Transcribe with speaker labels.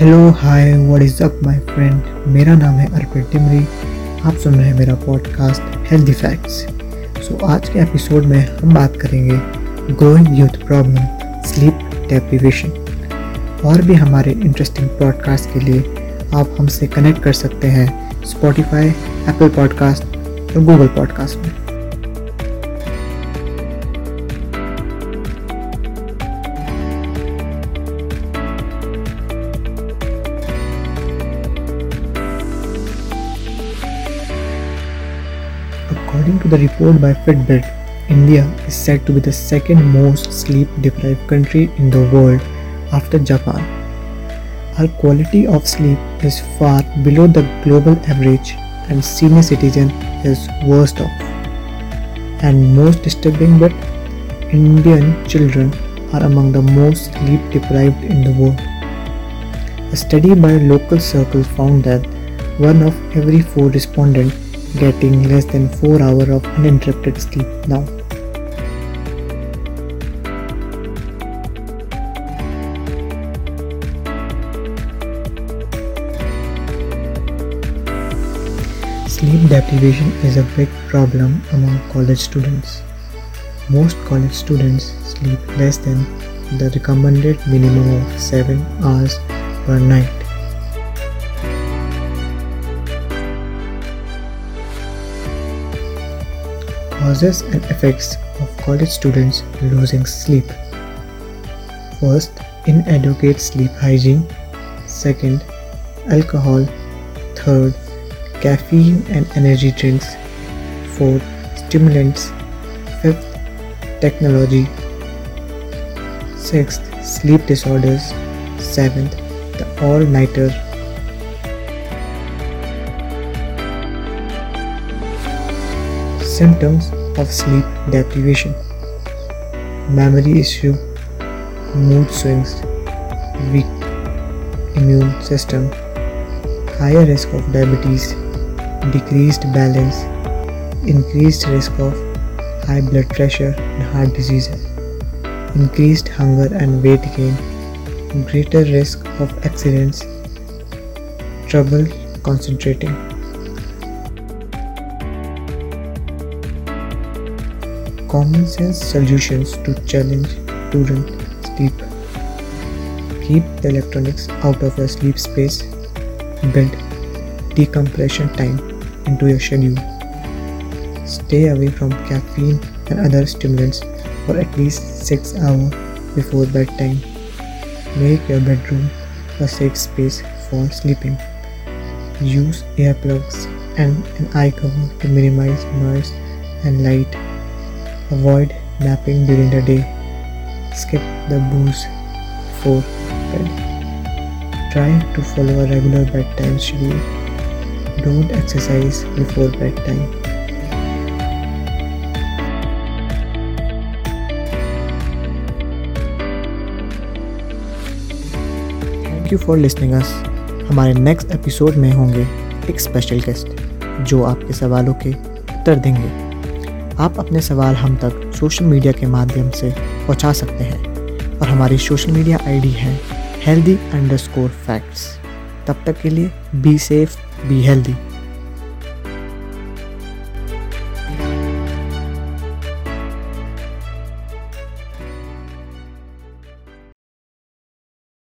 Speaker 1: Hello hi what is up my friend मेरा नाम है अर्पित टिमरी। आप सुन रहे हैं मेरा पॉडकास्ट हेल्दी फैक्ट्स सो आज के एपिसोड में हम बात करेंगे growing youth problem sleep deprivation और भी हमारे इंटरेस्टिंग पॉडकास्ट के लिए आप हमसे कनेक्ट कर सकते हैं स्पॉटिफाई एप्पल पॉडकास्ट और गूगल पॉडकास्ट में। According to the report by Fitbit, India is said to be the second most sleep deprived country in the world after Japan. Our quality of sleep is far below the global average and senior citizen is worst off. And most disturbing but Indian children are among the most sleep deprived in the world. A study by local circle found that one of every four respondents getting less than 4 hours of uninterrupted sleep now. Sleep deprivation is a big problem among college students. Most college students sleep less than the recommended minimum of 7 hours per night. Causes and effects of college students losing sleep. First, inadequate sleep hygiene. Second, alcohol. Third, caffeine and energy drinks. Fourth, stimulants. Fifth, technology. Sixth, sleep disorders. Seventh, the all nighter. Symptoms of sleep deprivation memory issue, mood swings, weak immune system, higher risk of diabetes, decreased balance, increased risk of high blood pressure and heart diseases, increased hunger and weight gain, greater risk of accidents, trouble concentrating. Common sense solutions to challenge student sleep. Keep the electronics out of your sleep space. Build decompression time into your schedule. Stay away from caffeine and other stimulants for at least 6 hours before bedtime. Make your bedroom a safe space for sleeping. Use earplugs and an eye cover to minimize noise and light. Avoid napping during the day. Skip the booze before bed. Try to follow a regular bedtime schedule. Don't exercise before bedtime. Thank you for listening us हमारे next episode में होंगे एक special guest जो आपके सवालों के उत्तर देंगे आप अपने सवाल हम तक सोशल मीडिया के माध्यम से पहुँचा सकते हैं। और हमारी सोशल मीडिया आईडी है हेल्दी अंडर स्कोर फैक्ट्स तब तक के लिए बी सेफ़ बी हेल्दी